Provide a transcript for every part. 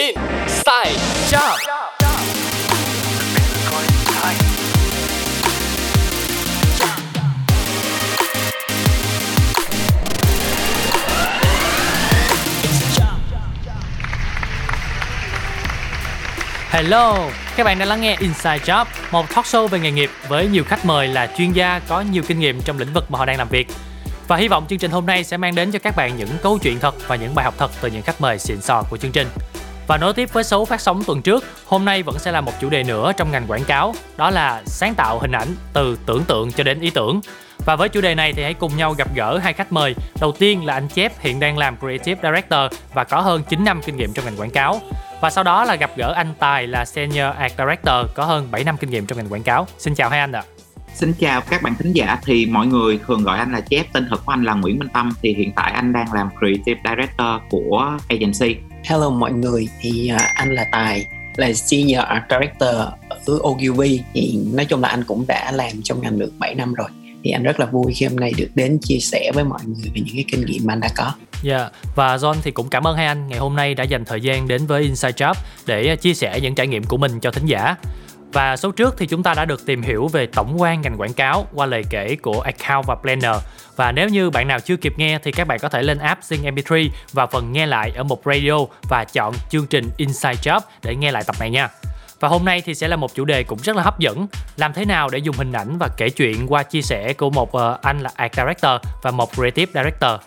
Inside Job Hello, các bạn đang lắng nghe Inside Job, một talk show về nghề nghiệp với nhiều khách mời là chuyên gia có nhiều kinh nghiệm trong lĩnh vực mà họ đang làm việc. Và hy vọng chương trình hôm nay sẽ mang đến cho các bạn những câu chuyện thật và những bài học thật từ những khách mời xịn sò của chương trình. Và nối tiếp với số phát sóng tuần trước, hôm nay vẫn sẽ là một chủ đề nữa trong ngành quảng cáo, đó là sáng tạo hình ảnh từ tưởng tượng cho đến ý tưởng. Và với chủ đề này thì hãy cùng nhau gặp gỡ hai khách mời. Đầu tiên là anh Chép hiện đang làm Creative Director và có hơn 9 năm kinh nghiệm trong ngành quảng cáo. Và sau đó là gặp gỡ anh Tài là Senior Art Director có hơn 7 năm kinh nghiệm trong ngành quảng cáo. Xin chào hai anh ạ. Xin chào các bạn thính giả thì mọi người thường gọi anh là Chép, tên thật của anh là Nguyễn Minh Tâm thì hiện tại anh đang làm Creative Director của agency. Hello mọi người, thì uh, anh là Tài, là Senior Art Director ở Ogilvy thì nói chung là anh cũng đã làm trong ngành được 7 năm rồi thì anh rất là vui khi hôm nay được đến chia sẻ với mọi người về những cái kinh nghiệm mà anh đã có. Dạ, yeah. và John thì cũng cảm ơn hai anh ngày hôm nay đã dành thời gian đến với Inside Job để à, chia sẻ những trải nghiệm của mình cho thính giả. Và số trước thì chúng ta đã được tìm hiểu về tổng quan ngành quảng cáo qua lời kể của Account và Planner. Và nếu như bạn nào chưa kịp nghe thì các bạn có thể lên app Zing MP3 và phần nghe lại ở một radio và chọn chương trình Inside Job để nghe lại tập này nha. Và hôm nay thì sẽ là một chủ đề cũng rất là hấp dẫn Làm thế nào để dùng hình ảnh và kể chuyện qua chia sẻ của một uh, anh là Art Director và một Creative Director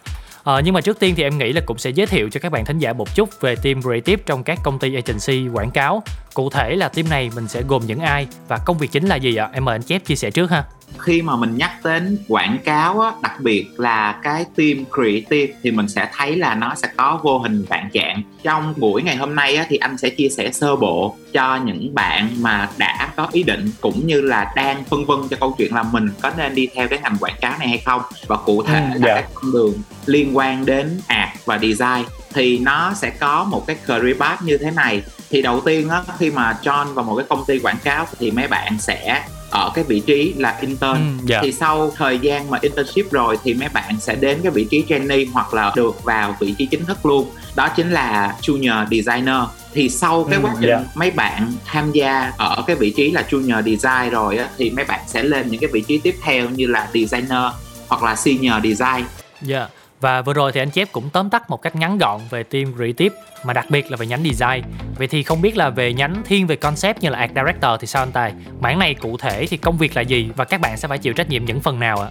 À, nhưng mà trước tiên thì em nghĩ là cũng sẽ giới thiệu cho các bạn thính giả một chút về team creative trong các công ty agency quảng cáo. Cụ thể là team này mình sẽ gồm những ai và công việc chính là gì ạ? Em mời anh Chép chia sẻ trước ha khi mà mình nhắc đến quảng cáo á, đặc biệt là cái team creative thì mình sẽ thấy là nó sẽ có vô hình vạn trạng. Trong buổi ngày hôm nay á, thì anh sẽ chia sẻ sơ bộ cho những bạn mà đã có ý định cũng như là đang phân vân cho câu chuyện là mình có nên đi theo cái ngành quảng cáo này hay không. Và cụ thể ừ, là yeah. các con đường liên quan đến art và design thì nó sẽ có một cái career path như thế này. Thì đầu tiên á khi mà John vào một cái công ty quảng cáo thì mấy bạn sẽ ở cái vị trí là intern ừ, yeah. Dạ. thì sau thời gian mà internship rồi thì mấy bạn sẽ đến cái vị trí trainee hoặc là được vào vị trí chính thức luôn đó chính là junior designer thì sau cái ừ, quá trình yeah. Dạ. mấy bạn tham gia ở cái vị trí là junior design rồi á, thì mấy bạn sẽ lên những cái vị trí tiếp theo như là designer hoặc là senior design. Dạ. Yeah và vừa rồi thì anh Chép cũng tóm tắt một cách ngắn gọn về team creative, mà đặc biệt là về nhánh design. Vậy thì không biết là về nhánh thiên về concept như là art director thì sao anh Tài? Mảng này cụ thể thì công việc là gì và các bạn sẽ phải chịu trách nhiệm những phần nào ạ?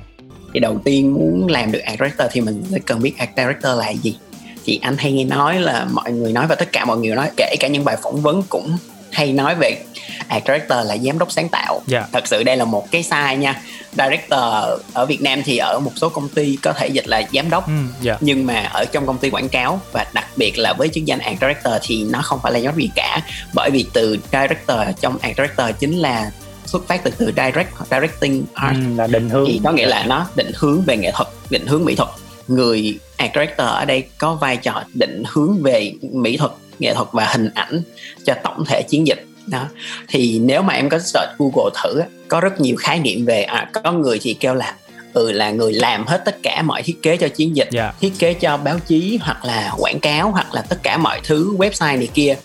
Thì đầu tiên muốn làm được art director thì mình cần biết art director là gì. Thì anh hay nghe nói là mọi người nói và tất cả mọi người nói, kể cả những bài phỏng vấn cũng hay nói về art director là giám đốc sáng tạo yeah. Dạ. thật sự đây là một cái sai nha director ở Việt Nam thì ở một số công ty có thể dịch là giám đốc mm, yeah. Dạ. nhưng mà ở trong công ty quảng cáo và đặc biệt là với chức danh art director thì nó không phải là giám đốc gì cả bởi vì từ director trong art director chính là xuất phát từ từ direct directing art ừ, là định hướng thì có nghĩa là nó định hướng về nghệ thuật định hướng mỹ thuật người art director ở đây có vai trò định hướng về mỹ thuật nghệ thuật và hình ảnh cho tổng thể chiến dịch đó thì nếu mà em có search Google thử có rất nhiều khái niệm về à, có người thì kêu là ừ là người làm hết tất cả mọi thiết kế cho chiến dịch yeah. Dạ. thiết kế cho báo chí hoặc là quảng cáo hoặc là tất cả mọi thứ website này kia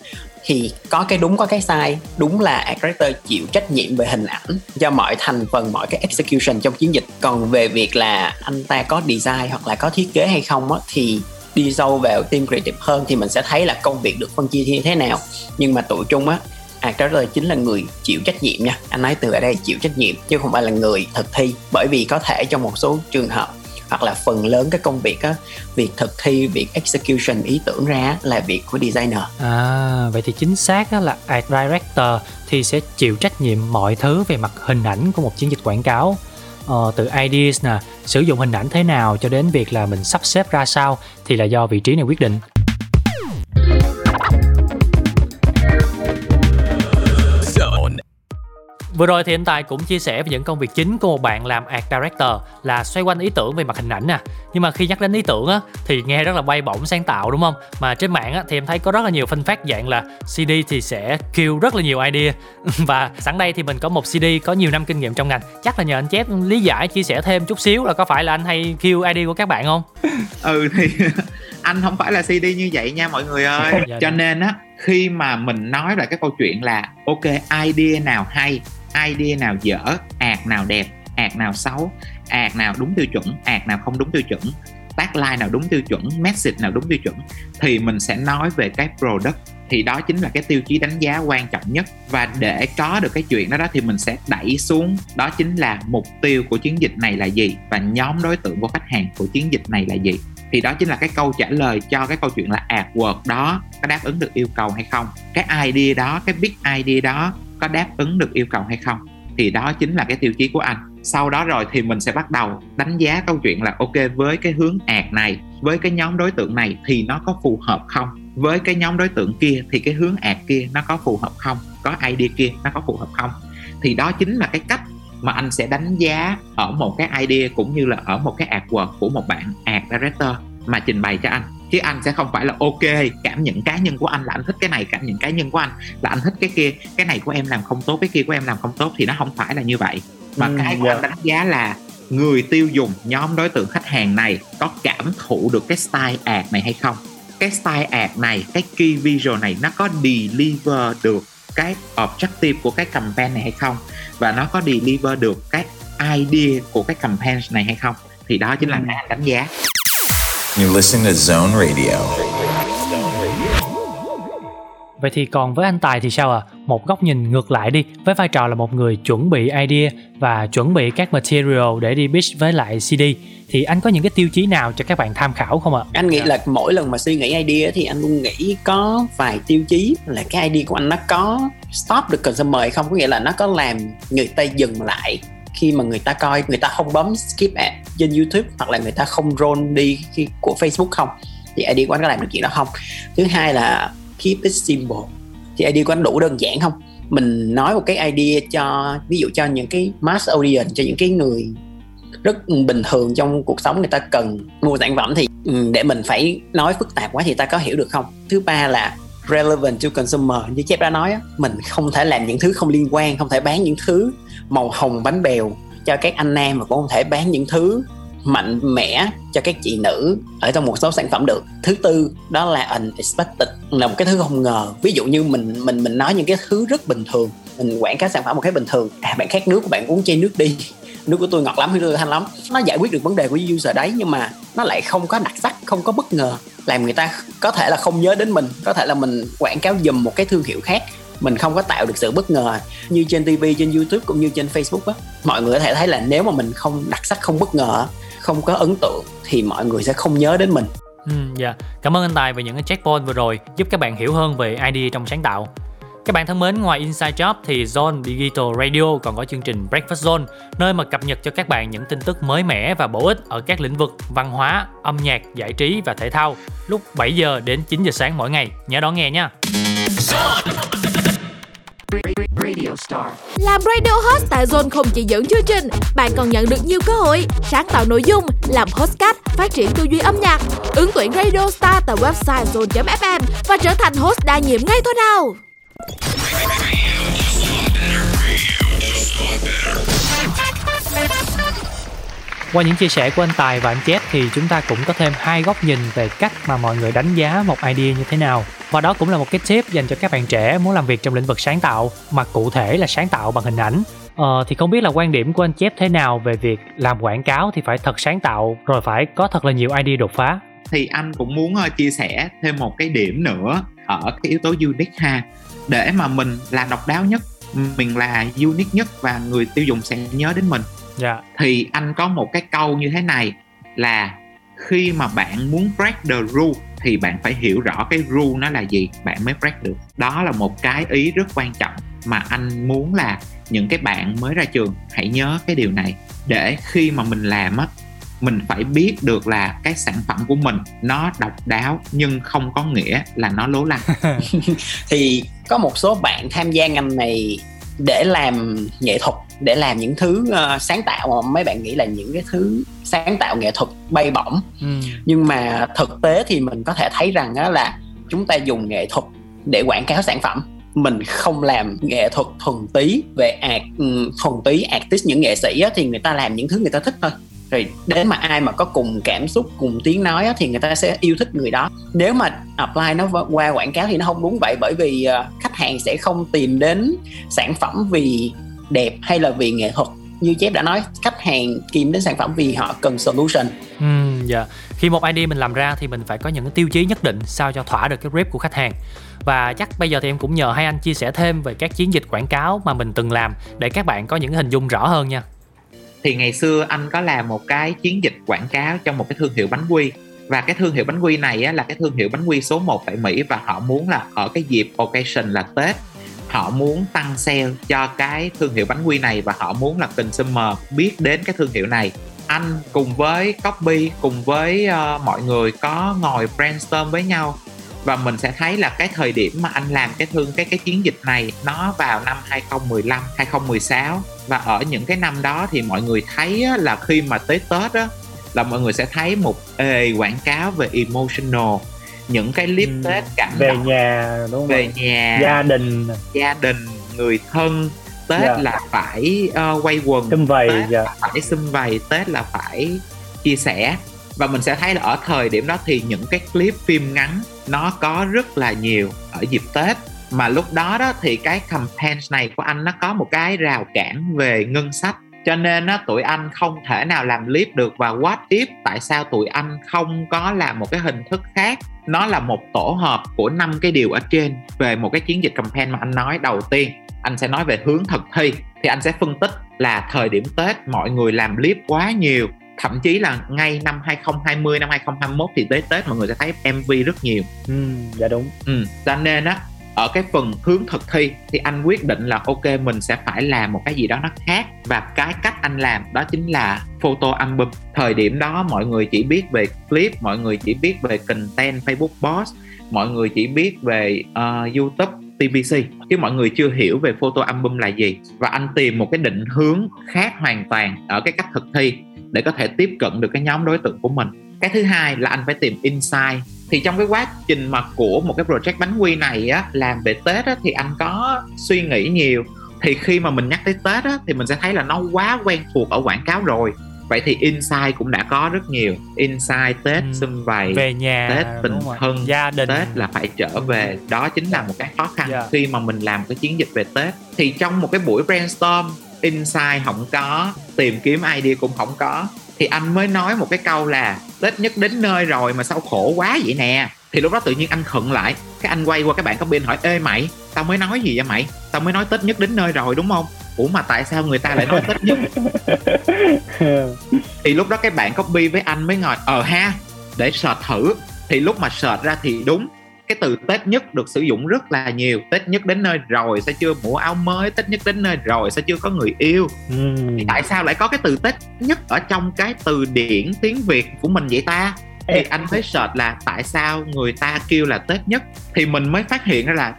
thì có cái đúng có cái sai. Đúng là art director chịu trách nhiệm về hình ảnh cho mọi thành phần mọi cái execution trong chiến dịch. Còn về việc là anh ta có design hoặc là có thiết kế hay không á, thì đi sâu vào team creative hơn thì mình sẽ thấy là công việc được phân chia như thế nào. Nhưng mà tụi chung á art director chính là người chịu trách nhiệm nha. Anh nói từ ở đây chịu trách nhiệm chứ không phải là người thực thi. Bởi vì có thể trong một số trường hợp hoặc là phần lớn cái công việc á việc thực thi việc execution ý tưởng ra là việc của designer. À vậy thì chính xác là art director thì sẽ chịu trách nhiệm mọi thứ về mặt hình ảnh của một chiến dịch quảng cáo. Ờ, từ ideas nè sử dụng hình ảnh thế nào cho đến việc là mình sắp xếp ra sao thì là do vị trí này quyết định. Vừa rồi thì anh Tài cũng chia sẻ về những công việc chính của một bạn làm art director là xoay quanh ý tưởng về mặt hình ảnh nè. Nhưng mà khi nhắc đến ý tưởng á thì nghe rất là bay bổng sáng tạo đúng không? Mà trên mạng á thì em thấy có rất là nhiều phân phát dạng là CD thì sẽ kêu rất là nhiều idea và sẵn đây thì mình có một CD có nhiều năm kinh nghiệm trong ngành. Chắc là nhờ anh Chép lý giải chia sẻ thêm chút xíu là có phải là anh hay kêu idea của các bạn không? ừ thì anh không phải là CD như vậy nha mọi người ơi. dạ, cho nên á khi mà mình nói lại cái câu chuyện là ok idea nào hay idea nào dở ạt nào đẹp ạt nào xấu ạt nào đúng tiêu chuẩn ạt nào không đúng tiêu chuẩn, tagline nào đúng tiêu chuẩn, message nào đúng tiêu chuẩn, thì mình sẽ nói về cái product. Thì đó chính là cái tiêu chí đánh giá quan trọng nhất. Và để có được cái chuyện đó đó thì mình sẽ đẩy xuống. Đó chính là mục tiêu của chiến dịch này là gì và nhóm đối tượng của khách hàng của chiến dịch này là gì. Thì đó chính là cái câu trả lời cho cái câu chuyện là AdWords đó, có đáp ứng được yêu cầu hay không. Cái idea đó, cái big idea đó có đáp ứng được yêu cầu hay không. Thì đó chính là cái tiêu chí của anh. Sau đó rồi thì mình sẽ bắt đầu đánh giá câu chuyện là, ok, với cái hướng ạt này, với cái nhóm đối tượng này thì nó có phù hợp không? Với cái nhóm đối tượng kia thì cái hướng ạt kia nó có phù hợp không? Có idea kia nó có phù hợp không? Thì đó chính là cái cách mà anh sẽ đánh giá ở một cái idea cũng như là ở một cái AdWords của một bạn ad director mà trình bày cho anh. Chứ anh sẽ không phải là ok cảm nhận cá nhân của anh là anh thích cái này cảm nhận cá nhân của anh là anh thích cái kia. Cái này của em làm không tốt cái kia của em làm không tốt thì nó không phải là như vậy. Mà ừ, cái của yeah. anh đánh giá là người tiêu dùng nhóm đối tượng khách hàng này có cảm thụ được cái style ad này hay không? Cái style ad này cái key visual này nó có deliver được cái objective của cái campaign này hay không? Và nó có deliver được cái idea của cái campaign này hay không? Thì đó chính là cái đánh giá You're listening to Zone Radio. Vậy thì còn với anh Tài thì sao ạ? À? Một góc nhìn ngược lại đi, với vai trò là một người chuẩn bị idea và chuẩn bị các material để đi pitch với lại CD thì anh có những cái tiêu chí nào cho các bạn tham khảo không ạ? À? Anh nghĩ là mỗi lần mà suy nghĩ idea thì anh luôn nghĩ có vài tiêu chí là cái idea của anh nó có stop được consumer hay không có nghĩa là nó có làm người ta dừng lại khi mà người ta coi, người ta không bấm skip ad trên YouTube hoặc là người ta không roll đi khi của Facebook không, thì ID của anh có làm được chuyện đó không? Thứ hai là keep it simple. Thì ID của anh đủ đơn giản không? Mình nói một cái idea cho, ví dụ cho những cái mass audience, cho những cái người rất bình thường trong cuộc sống người ta cần mua sản phẩm thì ừ, để mình phải nói phức tạp quá thì ta có hiểu được không? Thứ ba là relevant to consumer. Như chép đã nói mình không thể làm những thứ không liên quan, không thể bán những thứ màu hồng bánh bèo cho các anh nam mà cũng không thể bán những thứ mạnh mẽ cho các chị nữ ở trong một số sản phẩm được. Thứ tư, đó là unexpected, là một cái thứ không ngờ. Ví dụ như mình mình mình nói những cái thứ rất bình thường, mình quảng cáo sản phẩm một cái bình thường. À bạn khát nước của bạn uống chai nước đi. Nước của tôi ngọt lắm hay tôi thanh lắm. Nó giải quyết được vấn đề của user đấy, nhưng mà nó lại không có đặc sắc, không có bất ngờ. Làm người ta có thể là không nhớ đến mình, có thể là mình quảng cáo dùm một cái thương hiệu khác mình không có tạo được sự bất ngờ như trên TV trên YouTube cũng như trên Facebook á mọi người có thể thấy là nếu mà mình không đặc sắc không bất ngờ không có ấn tượng thì mọi người sẽ không nhớ đến mình Ừ, dạ. Cảm ơn anh Tài về những cái checkpoint vừa rồi giúp các bạn hiểu hơn về idea trong sáng tạo. Các bạn thân mến, ngoài Inside Job thì Zone Digital Radio còn có chương trình Breakfast Zone, nơi mà cập nhật cho các bạn những tin tức mới mẻ và bổ ích ở các lĩnh vực văn hóa, âm nhạc, giải trí và thể thao lúc 7 giờ đến 9 giờ sáng mỗi ngày. Nhớ đón nghe nha. Radio Star. Làm radio host tại Zone không chỉ dẫn chương trình, bạn còn nhận được nhiều cơ hội sáng tạo nội dung, làm hostcast, phát triển tư duy âm nhạc, ứng tuyển Radio Star tại website zone.fm và trở thành host đa nhiệm ngay thôi nào. Qua những chia sẻ của anh Tài và anh Chép thì chúng ta cũng có thêm hai góc nhìn về cách mà mọi người đánh giá một idea như thế nào. Và đó cũng là một cái tip dành cho các bạn trẻ muốn làm việc trong lĩnh vực sáng tạo, mà cụ thể là sáng tạo bằng hình ảnh. Ờ, thì không biết là quan điểm của anh Chép thế nào về việc làm quảng cáo thì phải thật sáng tạo rồi phải có thật là nhiều idea đột phá. Thì anh cũng muốn ờ, chia sẻ thêm một cái điểm nữa ở cái yếu tố unique ha để mà mình là độc đáo nhất mình là unique nhất và người tiêu dùng sẽ nhớ đến mình yeah. Dạ. thì anh có một cái câu như thế này là khi mà bạn muốn break the rule thì bạn phải hiểu rõ cái rule nó là gì bạn mới break được đó là một cái ý rất quan trọng mà anh muốn là những cái bạn mới ra trường hãy nhớ cái điều này để khi mà mình làm á mình phải biết được là cái sản phẩm của mình nó độc đáo nhưng không có nghĩa là nó lố lăng thì có một số bạn tham gia ngành này để làm nghệ thuật để làm những thứ uh, sáng tạo mà mấy bạn nghĩ là những cái thứ sáng tạo nghệ thuật bay bổng. Ừ. nhưng mà thực tế thì mình có thể thấy rằng đó là chúng ta dùng nghệ thuật để quảng cáo sản phẩm. Mình không làm nghệ thuật thuần túy về art um, thuần túy artist những nghệ sĩ á, thì người ta làm những thứ người ta thích thôi rồi đến mà ai mà có cùng cảm xúc cùng tiếng nói á, thì người ta sẽ yêu thích người đó. Nếu mà apply nó qua quảng cáo thì nó không đúng vậy bởi vì ờ, khách hàng sẽ không tìm đến sản phẩm vì đẹp hay là vì nghệ thuật. Như chép đã nói khách hàng tìm đến sản phẩm vì họ cần solution. Ừ dạ. Khi một ID mình làm ra thì mình phải có những cái tiêu chí nhất định sao cho thỏa được cái rep của khách hàng. Và chắc bây giờ thì em cũng nhờ hai anh chia sẻ thêm về các chiến dịch quảng cáo mà mình từng làm để các bạn có những hình dung rõ hơn nha thì ngày xưa anh có làm một cái chiến dịch quảng cáo cho một cái thương hiệu bánh quy. Và cái thương hiệu bánh quy này á, là cái thương hiệu bánh quy số 1 tại Mỹ và họ muốn là ở cái dịp occasion là Tết họ muốn tăng sale cho cái thương hiệu bánh quy này và họ muốn là consumer biết đến cái thương hiệu này. Anh cùng với copy cùng với uh, mọi người có ngồi brainstorm với nhau và mình sẽ thấy là cái thời điểm mà anh làm cái thương cái cái chiến dịch này nó vào năm 2015 2016 và ở những cái năm đó thì mọi người thấy là khi mà tới Tết á là mọi người sẽ thấy một ề quảng cáo về emotional. Những cái clip ừ, Tết cảnh về động, nhà đúng không? về nhà. Gia đình. Gia đình người thân. Tết yeah. Dạ. là phải uh, quay quần. Xâm vầy Tết yeah. là phải xâm vầy Tết là phải chia sẻ. Và mình sẽ thấy là ở thời điểm đó thì những cái clip phim ngắn nó có rất là nhiều ở dịp Tết. Mà lúc đó đó thì cái campaign này của anh nó có một cái rào cản về ngân sách. Cho nên á, tụi anh không thể nào làm clip được và what if tại sao tụi anh không có làm một cái hình thức khác. Nó là một tổ hợp của năm cái điều ở trên về một cái chiến dịch campaign mà anh nói đầu tiên. Anh sẽ nói về hướng thực thi. Thì anh sẽ phân tích là thời điểm Tết mọi người làm clip quá nhiều thậm chí là ngay năm 2020 năm 2021 thì tới Tết mọi người sẽ thấy MV rất nhiều. Ừ, dạ đúng. Ừ, cho nên á ở cái phần hướng thực thi thì anh quyết định là ok mình sẽ phải làm một cái gì đó nó khác. Và cái cách anh làm đó chính là photo album. Thời điểm đó mọi người chỉ biết về clip mọi người chỉ biết về content facebook post mọi người chỉ biết về uh, youtube TVC chứ mọi người chưa hiểu về photo album là gì. Và anh tìm một cái định hướng khác hoàn toàn ở cái cách thực thi để có thể tiếp cận được cái nhóm đối tượng của mình. Cái thứ hai là anh phải tìm insight. Thì trong cái quá trình mà của một cái project bánh quy này á làm về tết á thì anh có suy nghĩ nhiều. Thì khi mà mình nhắc tới tết á thì mình sẽ thấy là nó quá quen thuộc ở quảng cáo rồi. Vậy thì insight cũng đã có rất nhiều. Insight tết ừ. xung vầy về nhà tết tình thân gia đình. Tết là phải trở về. Đó chính là một cái khó khăn yeah. Dạ. khi mà mình làm cái chiến dịch về tết. Thì trong một cái buổi brainstorm insight không có tìm kiếm idea cũng không có. Thì anh mới nói một cái câu là tết nhất đến nơi rồi mà sao khổ quá vậy nè? Thì lúc đó tự nhiên anh khựng lại. Cái anh quay qua các bạn có bên hỏi ê mày tao mới nói gì vậy mày? Tao mới nói tết nhất đến nơi rồi đúng không? Ủa mà tại sao người ta lại nói tết nhất? Thì lúc đó cái bạn copy với anh mới ngồi ờ ha để search thử. Thì lúc mà search ra thì đúng cái từ tết nhất được sử dụng rất là nhiều. Tết nhất đến nơi rồi sao chưa mua áo mới. Tết nhất đến nơi rồi sao chưa có người yêu. Ừ. tại sao lại có cái từ tết nhất ở trong cái từ điển tiếng việt của mình vậy ta? Thì anh mới search là tại sao người ta kêu là tết nhất? Thì mình mới phát hiện ra là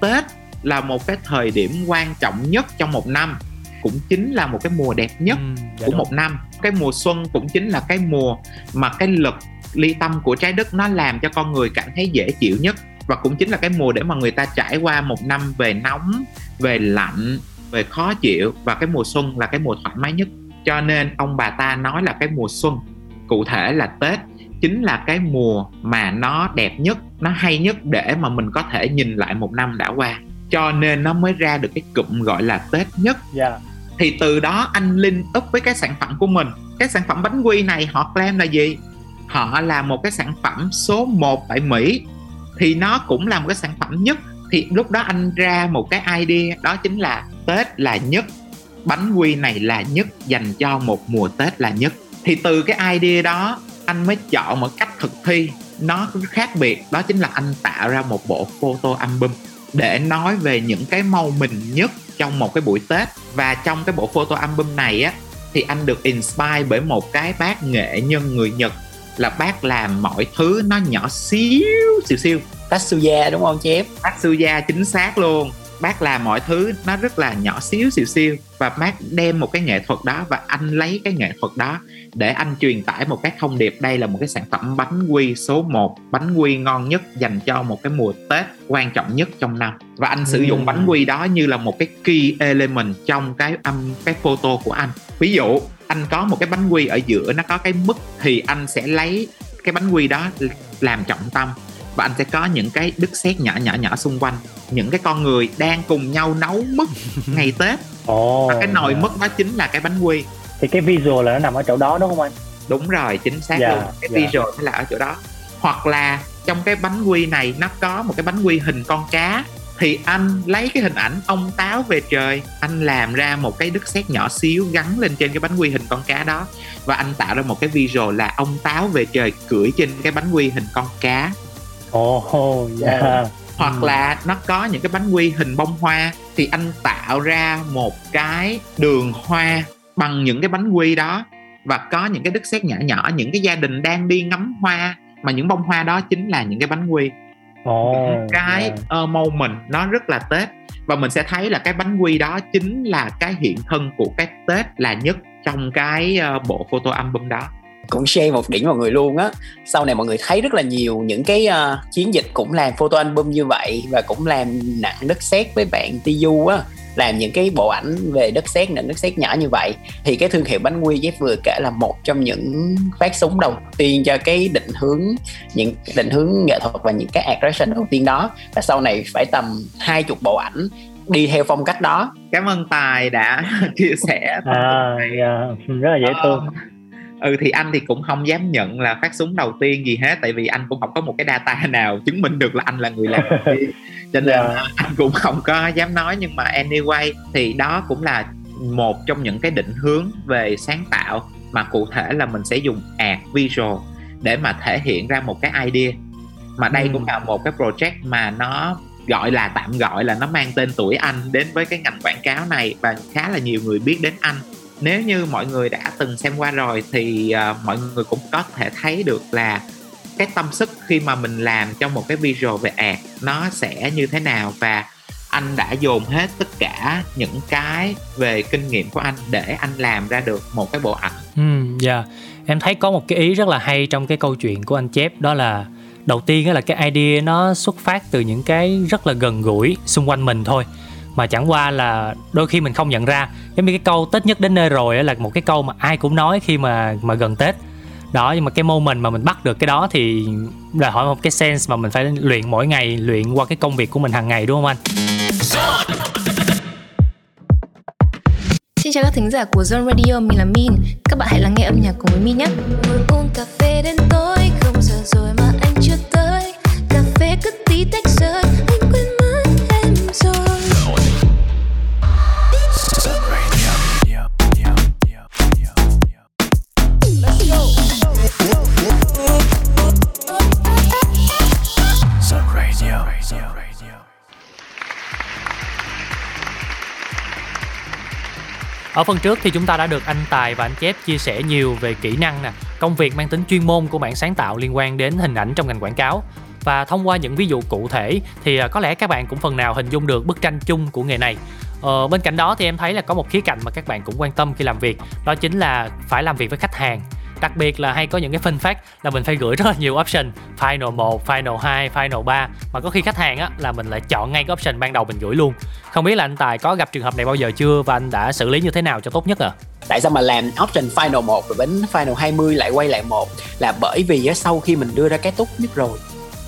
tết là một cái thời điểm quan trọng nhất trong một năm cũng chính là một cái mùa đẹp nhất ừ, dạ của đúng. một năm. Cái mùa xuân cũng chính là cái mùa mà cái lực ly tâm của trái đất nó làm cho con người cảm thấy dễ chịu nhất. Và cũng chính là cái mùa để mà người ta trải qua một năm về nóng về lạnh về khó chịu. Và cái mùa xuân là cái mùa thoải mái nhất. Cho nên ông bà ta nói là cái mùa xuân cụ thể là tết chính là cái mùa mà nó đẹp nhất nó hay nhất để mà mình có thể nhìn lại một năm đã qua. Cho nên nó mới ra được cái cụm gọi là tết nhất. Yeah. Thì từ đó anh Linh up với cái sản phẩm của mình. Cái sản phẩm bánh quy này họ claim là gì? Họ là một cái sản phẩm số 1 tại Mỹ. Thì nó cũng là một cái sản phẩm nhất. Thì lúc đó anh ra một cái idea đó chính là Tết là nhất. Bánh quy này là nhất, dành cho một mùa Tết là nhất. Thì từ cái idea đó, anh mới chọn một cách thực thi. Nó khác biệt, đó chính là anh tạo ra một bộ photo album để nói về những cái màu mình nhất trong một cái buổi Tết và trong cái bộ photo album này á thì anh được inspire bởi một cái bác nghệ nhân người Nhật là bác làm mọi thứ nó nhỏ xíu xíu xíu. Tatsuya đúng không chép? Tatsuya chính xác luôn bác làm mọi thứ nó rất là nhỏ xíu xíu xíu. Và bác đem một cái nghệ thuật đó và anh lấy cái nghệ thuật đó để anh truyền tải một cái thông điệp. Đây là một cái sản phẩm bánh quy số 1 bánh quy ngon nhất dành cho một cái mùa Tết quan trọng nhất trong năm. Và anh sử dụng bánh quy đó như là một cái key element trong cái âm cái photo của anh. Ví dụ anh có một cái bánh quy ở giữa nó có cái mức thì anh sẽ lấy cái bánh quy đó làm trọng tâm và anh sẽ có những cái đứt sét nhỏ nhỏ nhỏ xung quanh những cái con người đang cùng nhau nấu mứt ngày tết Ồ. và cái nồi dạ. mứt đó chính là cái bánh quy Thì cái visual là nó nằm ở chỗ đó đúng không anh? đúng rồi chính xác Dạ, luôn cái dạ. visual nó là ở chỗ đó hoặc là trong cái bánh quy này nó có một cái bánh quy hình con cá thì anh lấy cái hình ảnh ông táo về trời anh làm ra một cái đứt sét nhỏ xíu gắn lên trên cái bánh quy hình con cá đó và anh tạo ra một cái visual là ông táo về trời cưỡi trên cái bánh quy hình con cá Ồ, dạ. hoặc Ừ. là nó có những cái bánh quy hình bông hoa thì anh tạo ra một cái đường hoa bằng những cái bánh quy đó và có những cái đứt sét nhỏ nhỏ những cái gia đình đang đi ngắm hoa mà những bông hoa đó chính là những cái bánh quy những cái dạ. uh, moment nó rất là tết và mình sẽ thấy là cái bánh quy đó chính là cái hiện thân của cái tết là nhất trong cái uh, bộ photo album đó cũng share một điểm mọi người luôn á sau này mọi người thấy rất là nhiều những cái uh, chiến dịch cũng làm photo album như vậy và cũng làm nặng đất sét với bạn Tiyu á làm những cái bộ ảnh về đất sét nặng đất sét nhỏ như vậy thì cái thương hiệu bánh quy Jeff vừa kể là một trong những phát súng đầu tiên cho cái định hướng những định hướng nghệ thuật và những cái attraction đầu tiên đó và sau này phải tầm hai chục bộ ảnh đi theo phong cách đó cảm ơn tài đã chia sẻ À, dạ. Rất là dễ thương. Ờ, ừ thì anh thì cũng không dám nhận là phát súng đầu tiên gì hết tại vì anh cũng không có một cái data nào chứng minh được là anh là người làm cho nên Dạ. là anh cũng không có dám nói nhưng mà anyway thì đó cũng là một trong những cái định hướng về sáng tạo mà cụ thể là mình sẽ dùng art visual để mà thể hiện ra một cái idea mà đây Ừ. cũng là một cái project mà nó gọi là tạm gọi là nó mang tên tuổi anh đến với cái ngành quảng cáo này và khá là nhiều người biết đến anh nếu như mọi người đã từng xem qua rồi thì uh, mọi người cũng có thể thấy được là cái tâm sức khi mà mình làm cho một cái visual về art nó sẽ như thế nào. Và anh đã dồn hết tất cả những cái về kinh nghiệm của anh để anh làm ra được một cái bộ ảnh. Ừ, dạ. Em thấy có một cái ý rất là hay trong cái câu chuyện của anh chép đó là đầu tiên là cái idea nó xuất phát từ những cái rất là gần gũi xung quanh mình thôi mà chẳng qua là đôi khi mình không nhận ra. Giống như cái câu tết nhất đến nơi rồi á là một cái câu mà ai cũng nói khi mà mà gần tết. Đó nhưng mà cái moment mà mình bắt được cái đó thì đòi hỏi một cái sense mà mình phải luyện mỗi ngày luyện qua cái công việc của mình hàng ngày đúng không anh? Xin chào các thính giả của Zone Radio, mình là Min. Các bạn hãy lắng nghe âm nhạc cùng với Min nhé. Ngồi uống cà phê đến tối Không giờ rồi mà anh chưa tới. Cà phê cứ tí tách rơi Ở phần trước thì chúng ta đã được anh Tài và anh Chép chia sẻ nhiều về kỹ năng nè, công việc mang tính chuyên môn của bạn sáng tạo liên quan đến hình ảnh trong ngành quảng cáo. Và thông qua những ví dụ cụ thể thì à, có lẽ các bạn cũng phần nào hình dung được bức tranh chung của nghề này. Ờ, bên cạnh đó thì em thấy là có một khía cạnh mà các bạn cũng quan tâm khi làm việc, đó chính là phải làm việc với khách hàng. Đặc biệt là hay có những cái phân phát là mình phải gửi rất là nhiều option. Final 1, Final 2, Final 3 Mà có khi khách hàng á là mình lại chọn ngay cái option ban đầu mình gửi luôn. Không biết là anh Tài có gặp trường hợp này bao giờ chưa và anh đã xử lý như thế nào cho tốt nhất à? tại sao mà làm option final 1 rồi đến final 20 lại quay lại một? Là bởi vì á, sau khi mình đưa ra cái tốt nhất rồi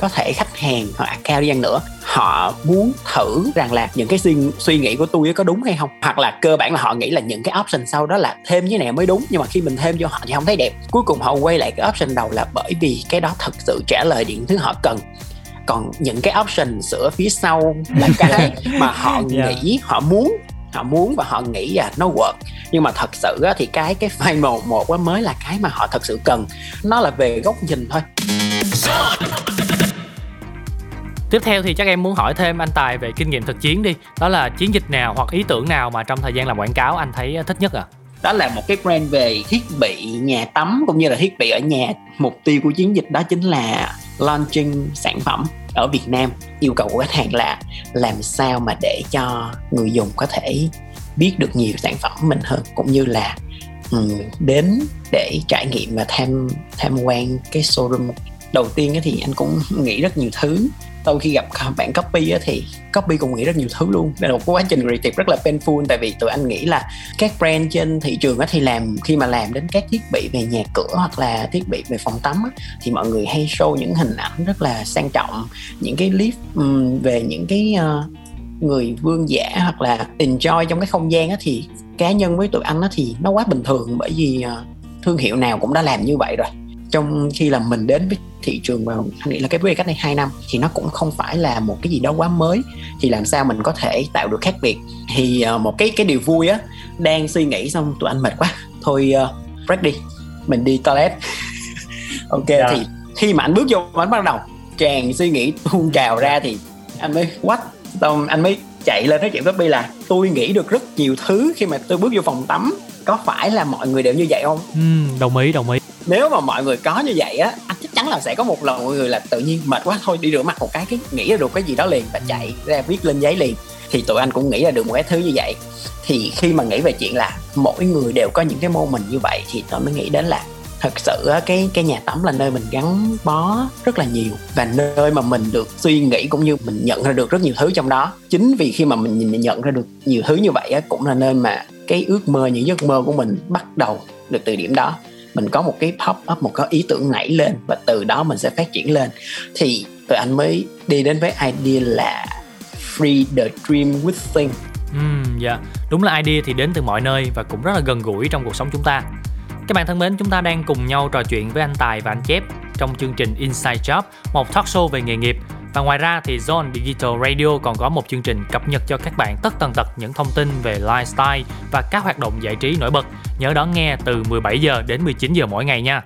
có thể khách hàng hoặc account đi chăng nữa họ muốn thử rằng là những cái suy, suy nghĩ của tôi có đúng hay không? Hoặc là cơ bản là họ nghĩ là những cái option sau đó là thêm như này mới đúng nhưng mà khi mình thêm cho họ thì không thấy đẹp. Cuối cùng họ quay lại cái option đầu là bởi vì cái đó thật sự trả lời những thứ họ cần. Còn những cái option sửa phía sau là cái mà họ Yeah. nghĩ họ muốn họ muốn và họ nghĩ là nó work. Nhưng mà thật sự á, thì cái cái final một á mới là cái mà họ thật sự cần. Nó là về góc nhìn thôi Tiếp theo thì chắc em muốn hỏi thêm anh Tài về kinh nghiệm thực chiến đi. Đó là chiến dịch nào hoặc ý tưởng nào mà trong thời gian làm quảng cáo anh thấy ờ, thích nhất à? đó là một cái brand về thiết bị nhà tắm cũng như là thiết bị ở nhà. Mục tiêu của chiến dịch đó chính là launching sản phẩm ở Việt Nam. Yêu cầu của khách hàng là làm sao mà để cho người dùng có thể biết được nhiều sản phẩm mình hơn, cũng như là đến để trải nghiệm và tham tham quan cái showroom đầu tiên thì anh cũng nghĩ rất nhiều thứ. Sau khi gặp bạn copy thì copy cũng nghĩ rất nhiều thứ luôn. Đây là một quá trình creative rất là painful tại vì tụi anh nghĩ là các brand trên thị trường á, thì làm khi mà làm đến các thiết bị về nhà cửa hoặc là thiết bị về phòng tắm thì mọi người hay show những hình ảnh rất là sang trọng những cái clip về những cái ờ, người vương giả hoặc là enjoy trong cái không gian á thì cá nhân với tụi anh thì nó quá bình thường bởi vì ờ, thương hiệu nào cũng đã làm như vậy rồi trong khi là mình đến với thị trường vào anh nghĩ là cái cách này 2 năm thì nó cũng không phải là một cái gì đó quá mới. Thì làm sao mình có thể tạo được khác biệt? Thì uh, một cái cái điều vui á đang suy nghĩ xong tụi anh mệt quá. Thôi uh, break đi. Mình đi toilet. Ok Dạ. thì khi mà anh bước vô anh bắt đầu tràn suy nghĩ tuôn trào ra thì anh mới what xong anh mới chạy lên nói chuyện với Bi là tôi nghĩ được rất nhiều thứ khi mà tôi bước vô phòng tắm có phải là mọi người đều như vậy không? Ừm, đồng ý đồng ý. Nếu mà mọi người có như vậy á anh chắc chắn là sẽ có một lần mọi người là tự nhiên mệt quá thôi đi rửa mặt một cái cái nghĩ ra được cái gì đó liền và chạy ra viết lên giấy liền. Thì tụi anh cũng nghĩ ra được một cái thứ như vậy. Thì khi mà nghĩ về chuyện là mỗi người đều có những cái mô mình như vậy thì tôi mới nghĩ đến là thật sự á, cái cái nhà tắm là nơi mình gắn bó rất là nhiều và nơi mà mình được suy nghĩ cũng như mình nhận ra được rất nhiều thứ trong đó. Chính vì khi mà mình nhìn nhận ra được nhiều thứ như vậy á, cũng là nơi mà cái ước mơ những giấc mơ của mình bắt đầu được từ điểm đó. Mình có một cái pop up một cái ý tưởng nảy lên và từ đó mình sẽ phát triển lên. Thì tụi anh mới đi đến với idea là free the dream with thing. Ừm, dạ. Đúng là idea thì đến từ mọi nơi và cũng rất là gần gũi trong cuộc sống chúng ta. Các bạn thân mến chúng ta đang cùng nhau trò chuyện với anh Tài và anh Chép trong chương trình Inside Job một talk show về nghề nghiệp và ngoài ra thì Zone Digital Radio còn có một chương trình cập nhật cho các bạn tất tần tật những thông tin về lifestyle và các hoạt động giải trí nổi bật. Nhớ đón nghe từ 17 giờ đến 19 giờ mỗi ngày nha.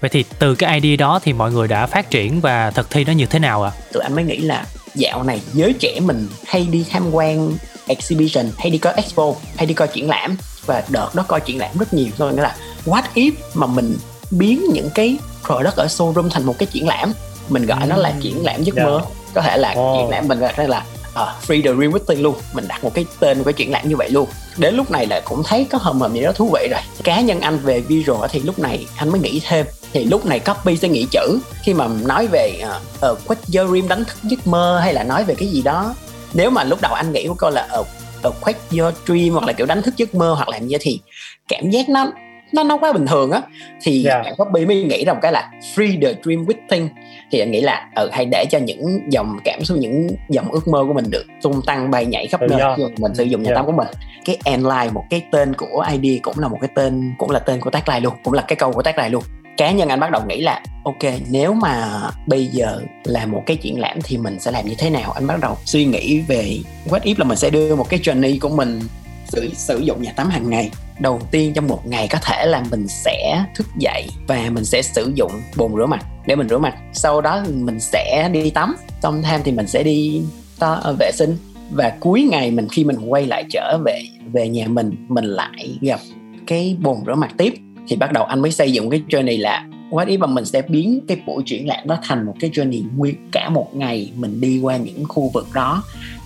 Vậy thì từ cái idea đó thì mọi người đã phát triển và thực thi nó như thế nào ạ? tụi anh mới nghĩ là dạo này giới trẻ mình hay đi tham quan exhibition, hay đi coi expo, hay đi coi triển lãm và đợt đó coi triển lãm rất nhiều thôi nghĩa là what if mà mình biến những cái product ở showroom thành một cái triển lãm. Mình gọi nó là triển lãm giấc Dạ. mơ. Có thể là Ồ. triển lãm mình gọi là ờ, free the real meeting luôn. Mình đặt một cái tên của cái triển lãm như vậy luôn. Đến lúc này là cũng thấy có hầm hầm gì đó thú vị rồi. Cá nhân anh về visual thì lúc này anh mới nghĩ thêm. Thì lúc này copy sẽ nghĩ chữ. Khi mà nói về uh, uh, quét your dream đánh thức giấc mơ hay là nói về cái gì đó. Nếu mà lúc đầu anh nghĩ của câu là ở uh, quét your dream hoặc là kiểu đánh thức giấc mơ hoặc gì đó thì cảm giác nó nó nó quá bình thường á. Thì Dạ. bạn copy mới nghĩ ra một cái là free the dream with thing. Thì anh nghĩ là ừ, hay để cho những dòng cảm xúc những dòng ước mơ của mình được tung tăng bay nhảy khắp nơi. mà mình sử dụng nhà Dạ. tắm của mình cái endline một cái tên của idea cũng là một cái tên cũng là tên của tagline luôn cũng là cái câu của tagline luôn. Cá nhân anh bắt đầu nghĩ là ok nếu mà bây giờ là một cái triển lãm thì mình sẽ làm như thế nào? Anh bắt đầu suy nghĩ về what if là mình sẽ đưa một cái journey của mình sử, sử dụng nhà tắm hàng ngày. Đầu tiên trong một ngày có thể là mình sẽ thức dậy và mình sẽ sử dụng bồn rửa mặt. Để mình rửa mặt sau đó mình sẽ đi tắm xong tham thì mình sẽ đi to, ờ, vệ sinh. Và cuối ngày mình khi mình quay lại trở về về nhà mình mình lại gặp cái bồn rửa mặt tiếp. Thì bắt đầu anh mới xây dựng cái journey là what if mà mình sẽ biến cái buổi triển lãm đó thành một cái journey nguyên cả một ngày mình đi qua những khu vực đó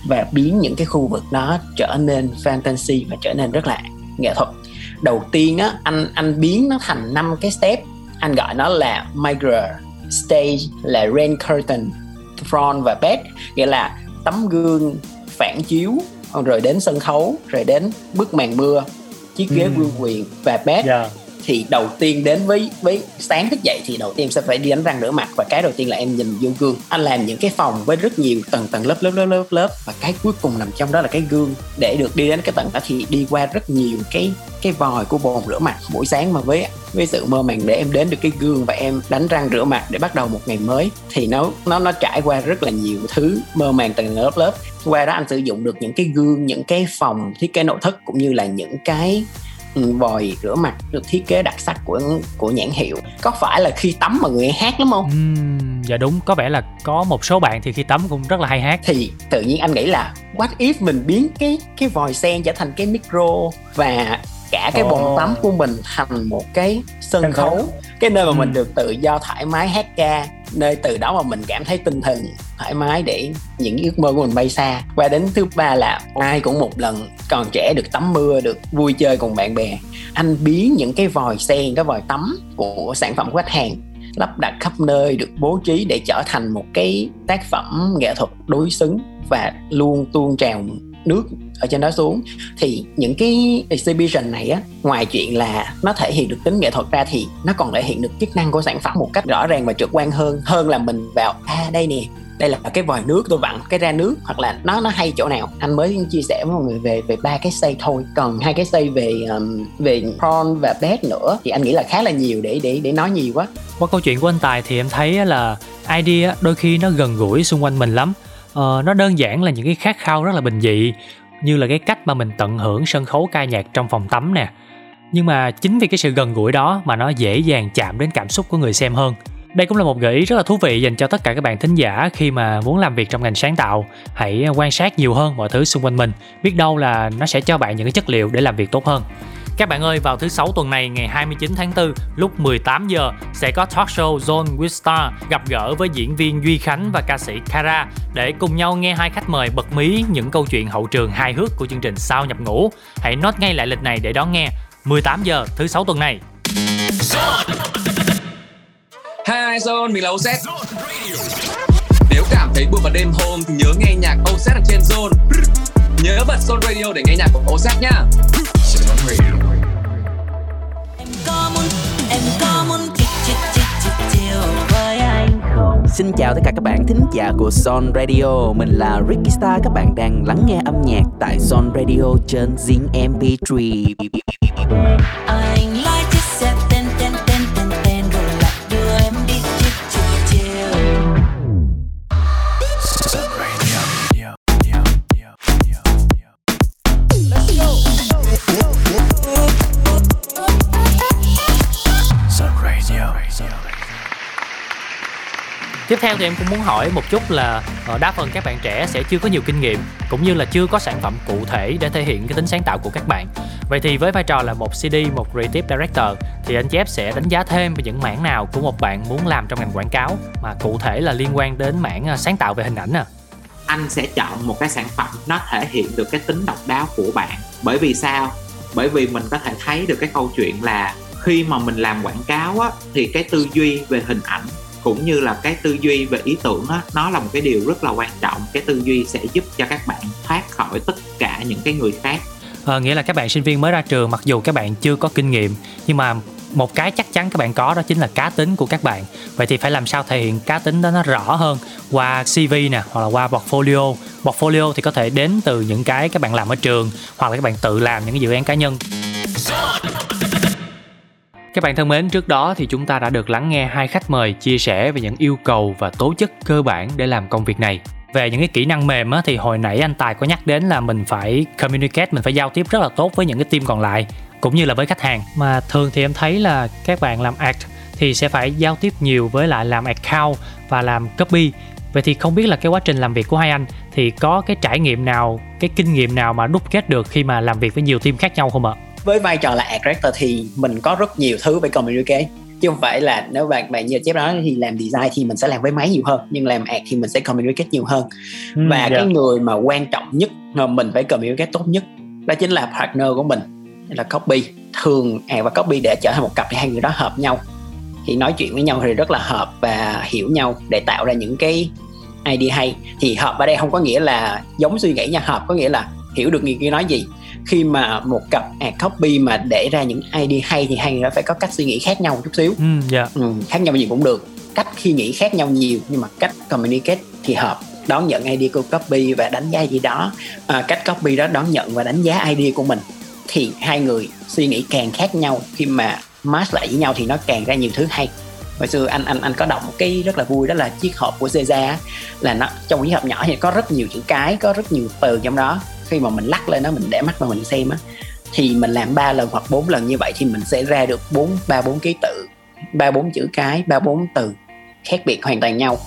và biến những cái khu vực đó trở nên fantasy và trở nên rất là nghệ thuật. Đầu tiên á anh anh biến nó thành năm cái step. Anh gọi nó là mirror stage là rain curtain front và back nghĩa là tấm gương phản chiếu rồi đến sân khấu rồi đến bức màn mưa chiếc ghế Ừm. vương quyền và back dạ thì đầu tiên đến với với sáng thức dậy thì đầu tiên em sẽ phải đi đánh răng rửa mặt. Và cái đầu tiên là em nhìn vô gương. Anh làm những cái phòng với rất nhiều tầng tầng lớp lớp lớp lớp lớp. Và cái cuối cùng nằm trong đó là cái gương. Để được đi đến cái tầng đó thì đi qua rất nhiều cái cái vòi của bồn rửa mặt buổi sáng mà với với sự mơ màng để em đến được cái gương và em đánh răng rửa mặt để bắt đầu một ngày mới. Thì nó nó nó trải qua rất là nhiều thứ mơ màng tầng lớp lớp. Qua đó anh sử dụng được những cái gương, những cái phòng, thiết kế nội thất cũng như là những cái vòi rửa mặt được thiết kế đặc sắc của của nhãn hiệu có phải là khi tắm mà người hát lắm không Ừm, dạ đúng, có vẻ là có một số bạn thì khi tắm cũng rất là hay hát. thì tự nhiên anh nghĩ là what if mình biến cái cái vòi sen trở thành cái micro và cả cái bồn Ồ. tắm của mình thành một cái sân Sân khấu. khấu cái nơi mà Ừ. mình được tự do thoải mái hát ca nơi từ đó mà mình cảm thấy tinh thần thoải mái để những ước mơ của mình bay xa qua đến thứ ba là ai cũng một lần còn trẻ được tắm mưa được vui chơi cùng bạn bè anh biến những cái vòi sen cái vòi tắm của sản phẩm của khách hàng lắp đặt khắp nơi được bố trí để trở thành một cái tác phẩm nghệ thuật đối xứng và luôn tuôn trào nước ở trên đó xuống. Thì những cái exhibition này á ngoài chuyện là nó thể hiện được tính nghệ thuật ra thì nó còn thể hiện được chức năng của sản phẩm một cách rõ ràng và trực quan hơn hơn là mình vào à đây nè đây là cái vòi nước tôi vặn cái ra nước. Hoặc là nó nó hay chỗ nào? Anh mới chia sẻ với mọi người về về ba cái xây thôi. Còn hai cái xây về um, về prawn và bed nữa thì anh nghĩ là khá là nhiều để để để nói nhiều quá. Qua câu chuyện của anh tài thì em thấy là idea đôi khi nó gần gũi xung quanh mình lắm uh, nó đơn giản là những cái khát khao rất là bình dị như là cái cách mà mình tận hưởng sân khấu ca nhạc trong phòng tắm nè. Nhưng mà chính vì cái sự gần gũi đó mà nó dễ dàng chạm đến cảm xúc của người xem hơn. Đây cũng là một gợi ý rất là thú vị dành cho tất cả các bạn thính giả khi mà muốn làm việc trong ngành sáng tạo. Hãy quan sát nhiều hơn mọi thứ xung quanh mình biết đâu là nó sẽ cho bạn những cái chất liệu để làm việc tốt hơn các bạn ơi, vào thứ sáu tuần này ngày 29 tháng 4 lúc 18 giờ sẽ có talk show Zone with Star gặp gỡ với diễn viên Duy Khánh và ca sĩ Kara để cùng nhau nghe hai khách mời bật mí những câu chuyện hậu trường hài hước của chương trình Sao nhập ngũ. Hãy note ngay lại lịch này để đón nghe 18 giờ thứ sáu tuần này. Hi Zone, mình là OZ. Nếu cảm thấy buồn vào đêm hôm thì nhớ nghe nhạc OZ ở trên Zone Nhớ bật Zone Radio để nghe nhạc của Oset nhá Xin chào tất cả các bạn thính giả của Son Radio. Mình là Ricky Star, Các bạn đang lắng nghe âm nhạc tại Son Radio trên Zing MP3 Anh like Tiếp theo thì em cũng muốn hỏi một chút là ờ, đa phần các bạn trẻ sẽ chưa có nhiều kinh nghiệm cũng như là chưa có sản phẩm cụ thể để thể hiện cái tính sáng tạo của các bạn. Vậy thì với vai trò là một CD, một creative director thì anh chép sẽ đánh giá thêm về những mảng nào của một bạn muốn làm trong ngành quảng cáo mà cụ thể là liên quan đến mảng ờ, sáng tạo về hình ảnh à. anh sẽ chọn một cái sản phẩm nó thể hiện được cái tính độc đáo của bạn bởi vì sao bởi vì mình có thể thấy được cái câu chuyện là khi mà mình làm quảng cáo á thì cái tư duy về hình ảnh cũng như là cái tư duy về ý tưởng á nó là một cái điều rất là quan trọng. Cái tư duy sẽ giúp cho các bạn thoát khỏi tất cả những cái người khác. Ờ, nghĩa là các bạn sinh viên mới ra trường mặc dù các bạn chưa có kinh nghiệm nhưng mà một cái chắc chắn các bạn có đó chính là cá tính của các bạn. Vậy thì phải làm sao thể hiện cá tính đó nó rõ hơn qua CV nè hoặc là qua portfolio. Portfolio thì có thể đến từ những cái các bạn làm ở trường hoặc là các bạn tự làm những cái dự án cá nhân các bạn thân mến, trước đó thì chúng ta đã được lắng nghe hai khách mời chia sẻ về những yêu cầu và tố chất cơ bản để làm công việc này. Về những cái kỹ năng mềm á, thì hồi nãy anh Tài có nhắc đến là mình phải communicate, mình phải giao tiếp rất là tốt với những cái team còn lại cũng như là với khách hàng. Mà thường thì em thấy là các bạn làm act thì sẽ phải giao tiếp nhiều với lại làm account và làm copy. Vậy thì không biết là cái quá trình làm việc của hai anh thì có cái trải nghiệm nào, cái kinh nghiệm nào mà đúc kết được khi mà làm việc với nhiều team khác nhau không ạ? Với vai trò là art director thì mình có rất nhiều thứ phải communicate. Chứ không phải là nếu bạn bạn như chép nói thì làm design thì mình sẽ làm với máy nhiều hơn nhưng làm art thì mình sẽ communicate nhiều hơn. Ừ, và dạ. cái người mà quan trọng nhất mà mình phải communicate tốt nhất đó chính là partner của mình là copy. Thường art và copy để trở thành một cặp thì hai người đó hợp nhau. Thì nói chuyện với nhau thì rất là hợp và hiểu nhau để tạo ra những cái idea hay. Thì hợp ở đây không có nghĩa là giống suy nghĩ nha hợp có nghĩa là hiểu được người kia nói gì. Khi mà một cặp ad copy mà để ra những idea hay thì hai người đó phải có cách suy nghĩ khác nhau một chút xíu. Ừ, dạ. ừ, khác nhau gì cũng được. Cách khi nghĩ khác nhau nhiều nhưng mà cách communicate thì hợp. Đón nhận idea của copy và đánh giá gì đó. À, cách copy đó đón nhận và đánh giá idea của mình. Thì hai người suy nghĩ càng khác nhau. Khi mà match lại với nhau thì nó càng ra nhiều thứ hay. Hồi xưa anh anh anh có đọc một cái rất là vui đó là chiếc hộp của á, là nó trong chiếc hộp nhỏ thì có rất nhiều chữ cái có rất nhiều từ trong đó khi mà mình lắc lên nó mình để mắt mà mình xem á, thì mình làm ba lần hoặc bốn lần như vậy thì mình sẽ ra được bốn, ba bốn ký tự, ba bốn chữ cái, ba bốn từ khác biệt hoàn toàn nhau.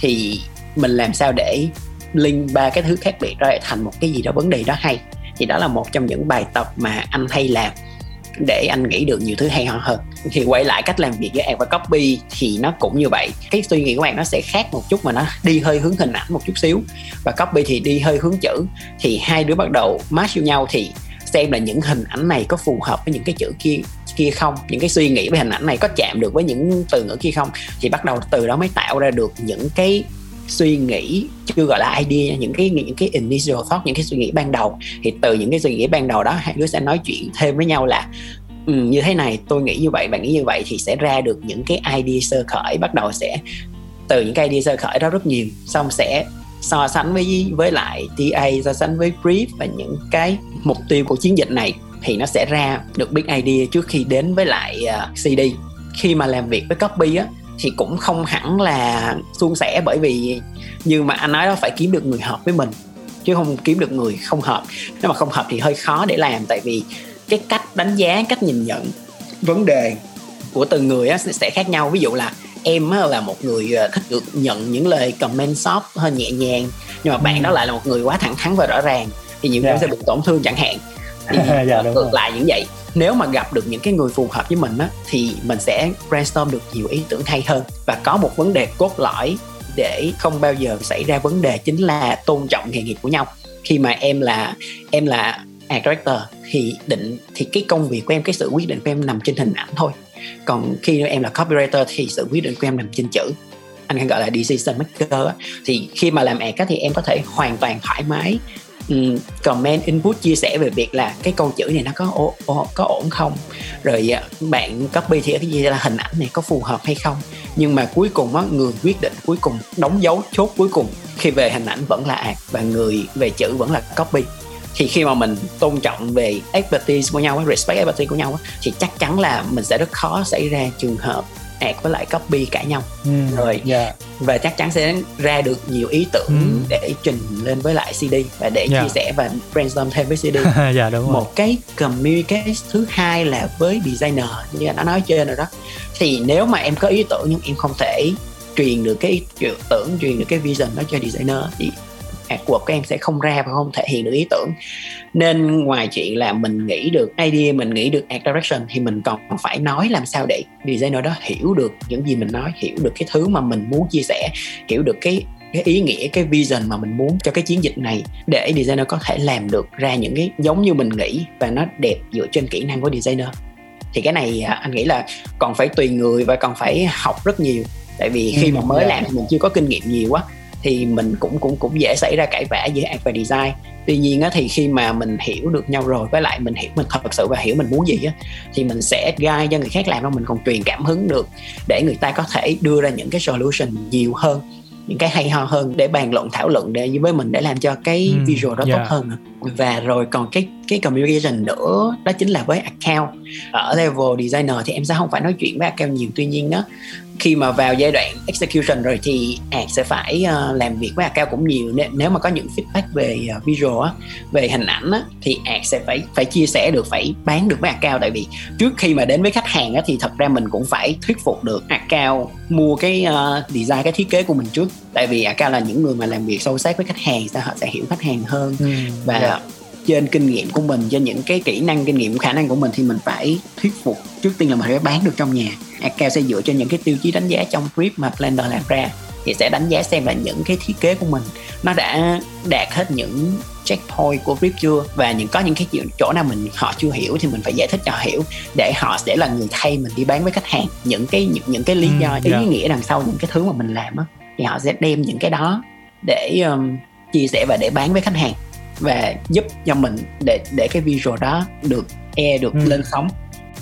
Thì mình làm sao để link ba cái thứ khác biệt đó lại thành một cái gì đó, vấn đề đó hay. Thì đó là một trong những bài tập mà anh hay làm để anh nghĩ được nhiều thứ hay ho hơn. Thì quay lại cách làm việc với ad và copy thì nó cũng như vậy. Cái suy nghĩ của bạn nó sẽ khác một chút mà nó đi hơi hướng hình ảnh một chút xíu. Và copy thì đi hơi hướng chữ. Thì hai đứa bắt đầu match yêu nhau thì xem là những hình ảnh này có phù hợp với những cái chữ kia kia không? Những cái suy nghĩ về hình ảnh này có chạm được với những từ ngữ kia không? Thì bắt đầu từ đó mới tạo ra được những cái suy nghĩ chưa gọi là idea những cái những cái initial thought những cái suy nghĩ ban đầu. Thì từ những cái suy nghĩ ban đầu đó hai đứa sẽ nói chuyện thêm với nhau là ừ, như thế này tôi nghĩ như vậy bạn nghĩ như vậy thì sẽ ra được những cái idea sơ khởi. Bắt đầu sẽ từ những cái idea sơ khởi đó rất nhiều xong sẽ so sánh với với lại TA so sánh với brief và những cái mục tiêu của chiến dịch này thì nó sẽ ra được big idea trước khi đến với lại ờ, uh, CD khi mà làm việc với copy á thì cũng không hẳn là suôn sẻ bởi vì như mà anh nói đó phải kiếm được người hợp với mình chứ không kiếm được người không hợp. Nếu mà không hợp thì hơi khó để làm tại vì cái cách đánh giá cách nhìn nhận vấn đề của từng người sẽ khác nhau. Ví dụ là em là một người ờ, thích được nhận những lời comment soft hơi nhẹ nhàng nhưng mà bạn đó lại là một người quá thẳng thắn và rõ ràng thì nhiều người Dạ. sẽ bị tổn thương chẳng hạn thì Dạ, đúng ngược rồi. lại như vậy. Nếu mà gặp được những cái người phù hợp với mình á thì mình sẽ brainstorm được nhiều ý tưởng hay hơn. Và có một vấn đề cốt lõi để không bao giờ xảy ra vấn đề chính là tôn trọng nghề nghiệp của nhau. Khi mà em là em là art director thì định thì cái công việc của em cái sự quyết định của em nằm trên hình ảnh thôi. Còn khi em là copywriter thì sự quyết định của em nằm trên chữ. Anh hay gọi là decision maker thì khi mà làm á, thì em có thể hoàn toàn thoải mái um, comment input chia sẻ về việc là cái câu chữ này nó có ổ, ổ, có ổn không? Rồi à, bạn copy thì cái gì là hình ảnh này có phù hợp hay không? Nhưng mà cuối cùng á người quyết định cuối cùng đóng dấu chốt cuối cùng khi về hình ảnh vẫn là ạc và người về chữ vẫn là copy. Thì khi mà mình tôn trọng về expertise của nhau respect expertise của nhau thì chắc chắn là mình sẽ rất khó xảy ra trường hợp art với lại copy cãi nhau. Ừ, rồi dạ. và chắc chắn sẽ ra được nhiều ý tưởng Ừ. để trình lên với lại CD và để Dạ. chia sẻ và brainstorm thêm với CD dạ đúng rồi. Một cái communicate thứ hai là với designer như anh đã nói trên rồi đó. Thì nếu mà em có ý tưởng nhưng em không thể truyền được cái ý tưởng truyền được cái vision đó cho designer thì artwork của em sẽ không ra và không thể hiện được ý tưởng. Nên ngoài chuyện là mình nghĩ được idea mình nghĩ được art direction thì mình còn phải nói làm sao để designer đó hiểu được những gì mình nói hiểu được cái thứ mà mình muốn chia sẻ hiểu được cái cái ý nghĩa cái vision mà mình muốn cho cái chiến dịch này để designer có thể làm được ra những cái giống như mình nghĩ và nó đẹp dựa trên kỹ năng của designer. Thì cái này à, anh nghĩ là còn phải tùy người và còn phải học rất nhiều. Tại vì khi Ừ, mà mới dạ. làm mình chưa có kinh nghiệm nhiều quá thì mình cũng cũng cũng dễ xảy ra cãi vã giữa art và design. Tuy nhiên á, thì khi mà mình hiểu được nhau rồi với lại mình hiểu mình thật sự và hiểu mình muốn gì á thì mình sẽ guide cho người khác làm đâu mình còn truyền cảm hứng được để người ta có thể đưa ra những cái solution nhiều hơn những cái hay ho hơn để bàn luận thảo luận để với mình để làm cho cái Ừ, visual đó dạ. tốt hơn và rồi còn cái cái communication nữa đó chính là với account. Ở level designer thì em sẽ không phải nói chuyện với account nhiều tuy nhiên đó khi mà vào giai đoạn execution rồi thì art sẽ phải ờ, làm việc với account cũng nhiều. Nếu, nếu mà có những feedback về ờ, visual á về hình ảnh á thì art sẽ phải phải chia sẻ được phải bán được với account tại vì trước khi mà đến với khách hàng á thì thật ra mình cũng phải thuyết phục được account mua cái ờ, design cái thiết kế của mình trước. Tại vì account là những người mà làm việc sâu sát với khách hàng sao họ sẽ hiểu khách hàng hơn. Ừ, và dạ. Trên kinh nghiệm của mình trên những cái kỹ năng kinh nghiệm khả năng của mình thì mình phải thuyết phục trước tiên là mình phải bán được trong nhà. Account sẽ dựa trên những cái tiêu chí đánh giá trong brief mà Blender làm ra thì sẽ đánh giá xem là những cái thiết kế của mình nó đã đạt hết những checkpoint của brief chưa và những có những cái chuyện chỗ nào mình họ chưa hiểu thì mình phải giải thích cho họ hiểu để họ sẽ là người thay mình đi bán với khách hàng. Những cái những, những cái lý Ừ, do ý dạ. nghĩa đằng sau những cái thứ mà mình làm á thì họ sẽ đem những cái đó để um, chia sẻ và để bán với khách hàng và giúp cho mình để để cái visual đó được e được Ừ. lên sóng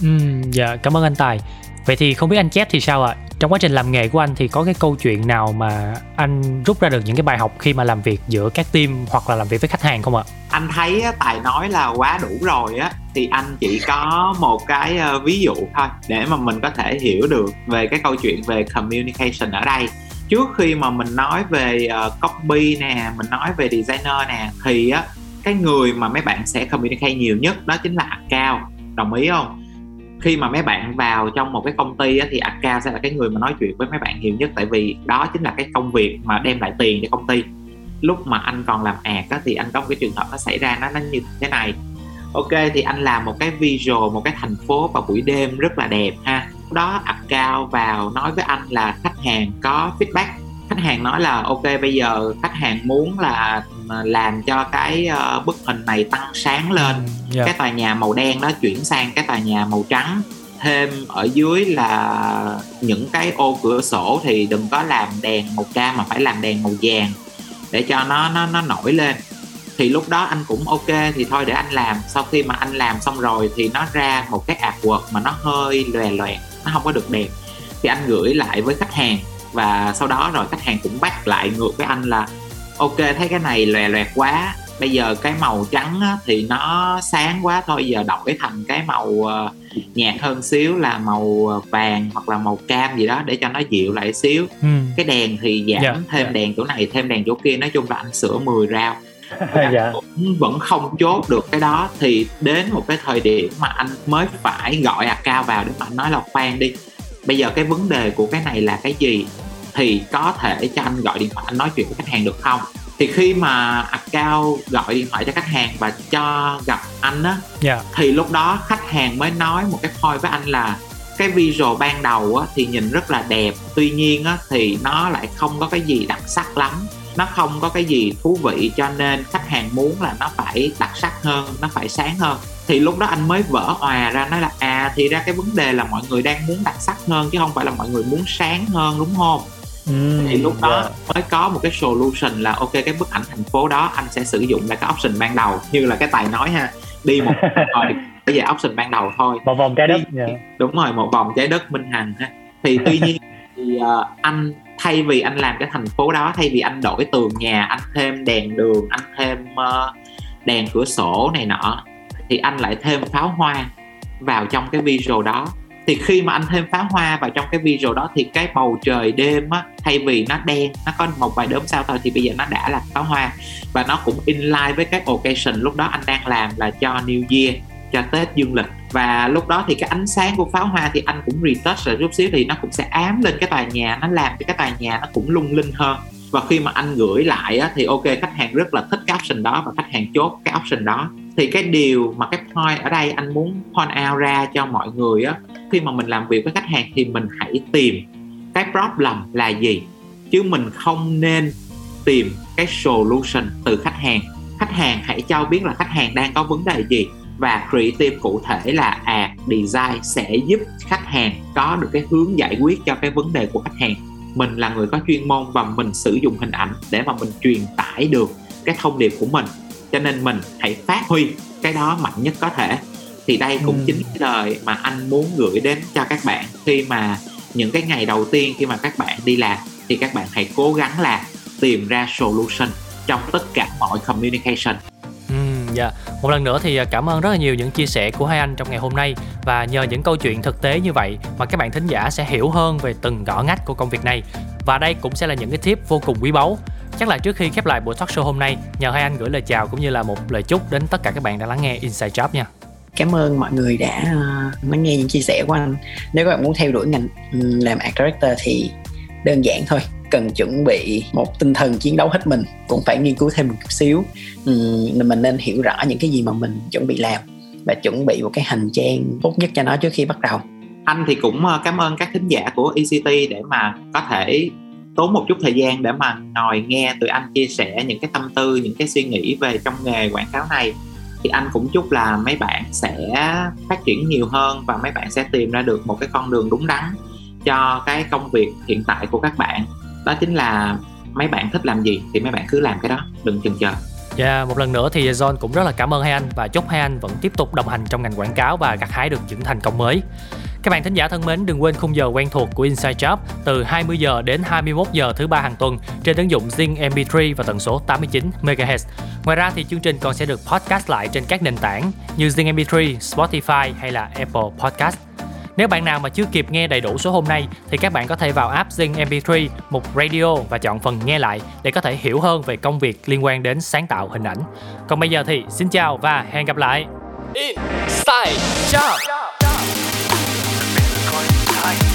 Ừ, dạ cảm ơn anh Tài. Vậy thì không biết anh Chép thì sao ạ? Trong quá trình làm nghề của anh thì có cái câu chuyện nào mà anh rút ra được những cái bài học khi mà làm việc giữa các team hoặc là làm việc với khách hàng không ạ? anh thấy tài nói là quá đủ rồi á thì anh chỉ có một cái ờ, ví dụ thôi để mà mình có thể hiểu được về cái câu chuyện về communication ở đây trước khi mà mình nói về uh, copy nè mình nói về designer nè thì á cái người mà mấy bạn sẽ communicate nhiều nhất đó chính là account. Đồng ý không? Khi mà mấy bạn vào trong một cái công ty á, thì account sẽ là cái người mà nói chuyện với mấy bạn nhiều nhất. Tại vì đó chính là cái công việc mà đem lại tiền cho công ty. Lúc mà anh còn làm art á, thì anh có một cái trường hợp nó xảy ra nó nó như thế này. Ok thì anh làm một cái visual một cái thành phố vào buổi đêm rất là đẹp ha đó account vào nói với anh là khách hàng có feedback. Khách hàng nói là ok bây giờ khách hàng muốn là ờ, làm cho cái ờ, bức hình này tăng sáng lên. Dạ. cái tòa nhà màu đen đó chuyển sang cái tòa nhà màu trắng. Thêm ở dưới là những cái ô cửa sổ thì đừng có làm đèn màu cam mà phải làm đèn màu vàng để cho nó nó nó nổi lên. Thì lúc đó anh cũng ok thì thôi để anh làm. Sau khi mà anh làm xong rồi thì nó ra một cái artwork mà nó hơi lòe loẹt nó không có được đẹp thì anh gửi lại với khách hàng và sau đó rồi khách hàng cũng bắt lại ngược với anh là ok thấy cái này lòe loẹt quá bây giờ cái màu trắng á, thì nó sáng quá thôi giờ đổi thành cái màu ờ, nhạt hơn xíu là màu ờ, vàng hoặc là màu cam gì đó để cho nó dịu lại xíu ừ. cái đèn thì giảm Dạ, thêm dạ. đèn chỗ này thêm đèn chỗ kia nói chung là anh sửa 10 rau dạ. cũng vẫn không chốt được cái đó. Thì đến một cái thời điểm mà anh mới phải gọi account vào để mà anh nói là khoan đi. Bây giờ cái vấn đề của cái này là cái gì? Thì có thể cho anh gọi điện thoại anh nói chuyện với khách hàng được không? Thì khi mà account gọi điện thoại cho khách hàng và cho gặp anh á dạ. thì lúc đó khách hàng mới nói một cái point với anh là cái visual ban đầu á, thì nhìn rất là đẹp. Tuy nhiên á, thì nó lại không có cái gì đặc sắc lắm nó không có cái gì thú vị cho nên khách hàng muốn là nó phải đặc sắc hơn nó phải sáng hơn. Thì lúc đó anh mới vỡ òa ra nói là à thì ra cái vấn đề là mọi người đang muốn đặc sắc hơn chứ không phải là mọi người muốn sáng hơn đúng không? Ừ, thì lúc đó dạ. mới có một cái solution là ok cái bức ảnh thành phố đó anh sẽ sử dụng lại cái option ban đầu. Như là cái tài nói ha đi một rồi bây giờ option ban đầu thôi. Một vòng trái đất dạ. đúng rồi một vòng trái đất minh hằng ha. Thì tuy nhiên thì ờ, anh thay vì anh làm cái thành phố đó thay vì anh đổi tường nhà anh thêm đèn đường anh thêm uh, đèn cửa sổ này nọ thì anh lại thêm pháo hoa vào trong cái visual đó. Thì khi mà anh thêm pháo hoa vào trong cái visual đó thì cái bầu trời đêm á thay vì nó đen nó có một vài đốm sao thôi thì bây giờ nó đã là pháo hoa. Và nó cũng in line với cái occasion lúc đó anh đang làm là cho New Year cho Tết dương lịch. Và lúc đó thì cái ánh sáng của pháo hoa thì anh cũng retouch lại chút xíu thì nó cũng sẽ ám lên cái tòa nhà nó làm cho cái tòa nhà nó cũng lung linh hơn. Và khi mà anh gửi lại á, thì ok khách hàng rất là thích cái option đó và khách hàng chốt cái option đó. Thì cái điều mà cái point ở đây anh muốn point out ra cho mọi người á khi mà mình làm việc với khách hàng thì mình hãy tìm cái problem là gì. Chứ mình không nên tìm cái solution từ khách hàng. Khách hàng hãy cho biết là khách hàng đang có vấn đề gì và creative cụ thể là à design sẽ giúp khách hàng có được cái hướng giải quyết cho cái vấn đề của khách hàng. Mình là người có chuyên môn và mình sử dụng hình ảnh để mà mình truyền tải được cái thông điệp của mình. Cho nên mình hãy phát huy cái đó mạnh nhất có thể. Thì đây cũng Ừ. chính cái lời mà anh muốn gửi đến cho các bạn. Khi mà những cái ngày đầu tiên khi mà các bạn đi làm thì các bạn hãy cố gắng là tìm ra solution trong tất cả mọi communication Dạ, yeah. một lần nữa thì à, cảm ơn rất là nhiều những chia sẻ của hai anh trong ngày hôm nay. Và nhờ những câu chuyện thực tế như vậy mà các bạn thính giả sẽ hiểu hơn về từng ngõ ngách của công việc này. Và đây cũng sẽ là những cái tip vô cùng quý báu. Chắc là trước khi khép lại buổi talk show hôm nay nhờ hai anh gửi lời chào cũng như là một lời chúc đến tất cả các bạn đang lắng nghe Inside Job nha. Cảm ơn mọi người đã uh, lắng nghe những chia sẻ của anh. Nếu các bạn muốn theo đuổi ngành ừ, làm art director thì đơn giản thôi cần chuẩn bị một tinh thần chiến đấu hết mình cũng phải nghiên cứu thêm một chút xíu. Ừm, mình nên hiểu rõ những cái gì mà mình chuẩn bị làm và chuẩn bị một cái hành trang tốt nhất cho nó trước khi bắt đầu. Anh thì cũng ờ, cảm ơn các thính giả của ECT để mà có thể tốn một chút thời gian để mà ngồi nghe tụi anh chia sẻ những cái tâm tư những cái suy nghĩ về trong nghề quảng cáo này. Thì anh cũng chúc là mấy bạn sẽ phát triển nhiều hơn và mấy bạn sẽ tìm ra được một cái con đường đúng đắn cho cái công việc hiện tại của các bạn đó chính là mấy bạn thích làm gì thì mấy bạn cứ làm cái đó đừng chần chờ Dạ, một lần nữa thì John cũng rất là cảm ơn hai anh và chúc hai anh vẫn tiếp tục đồng hành trong ngành quảng cáo và gặt hái được những thành công mới. Các bạn thính giả thân mến, đừng quên khung giờ quen thuộc của Inside Job từ 20 giờ đến 21 giờ thứ ba hàng tuần trên ứng dụng Zing MP3 và tần số 89 MHz. Ngoài ra thì chương trình còn sẽ được podcast lại trên các nền tảng như Zing MP3, Spotify hay là Apple Podcast. Nếu bạn nào mà chưa kịp nghe đầy đủ số hôm nay thì các bạn có thể vào app Zing MP3, mục Radio và chọn phần nghe lại để có thể hiểu hơn về công việc liên quan đến sáng tạo hình ảnh. Còn bây giờ thì xin chào và hẹn gặp lại. Inside Job. Job. Job.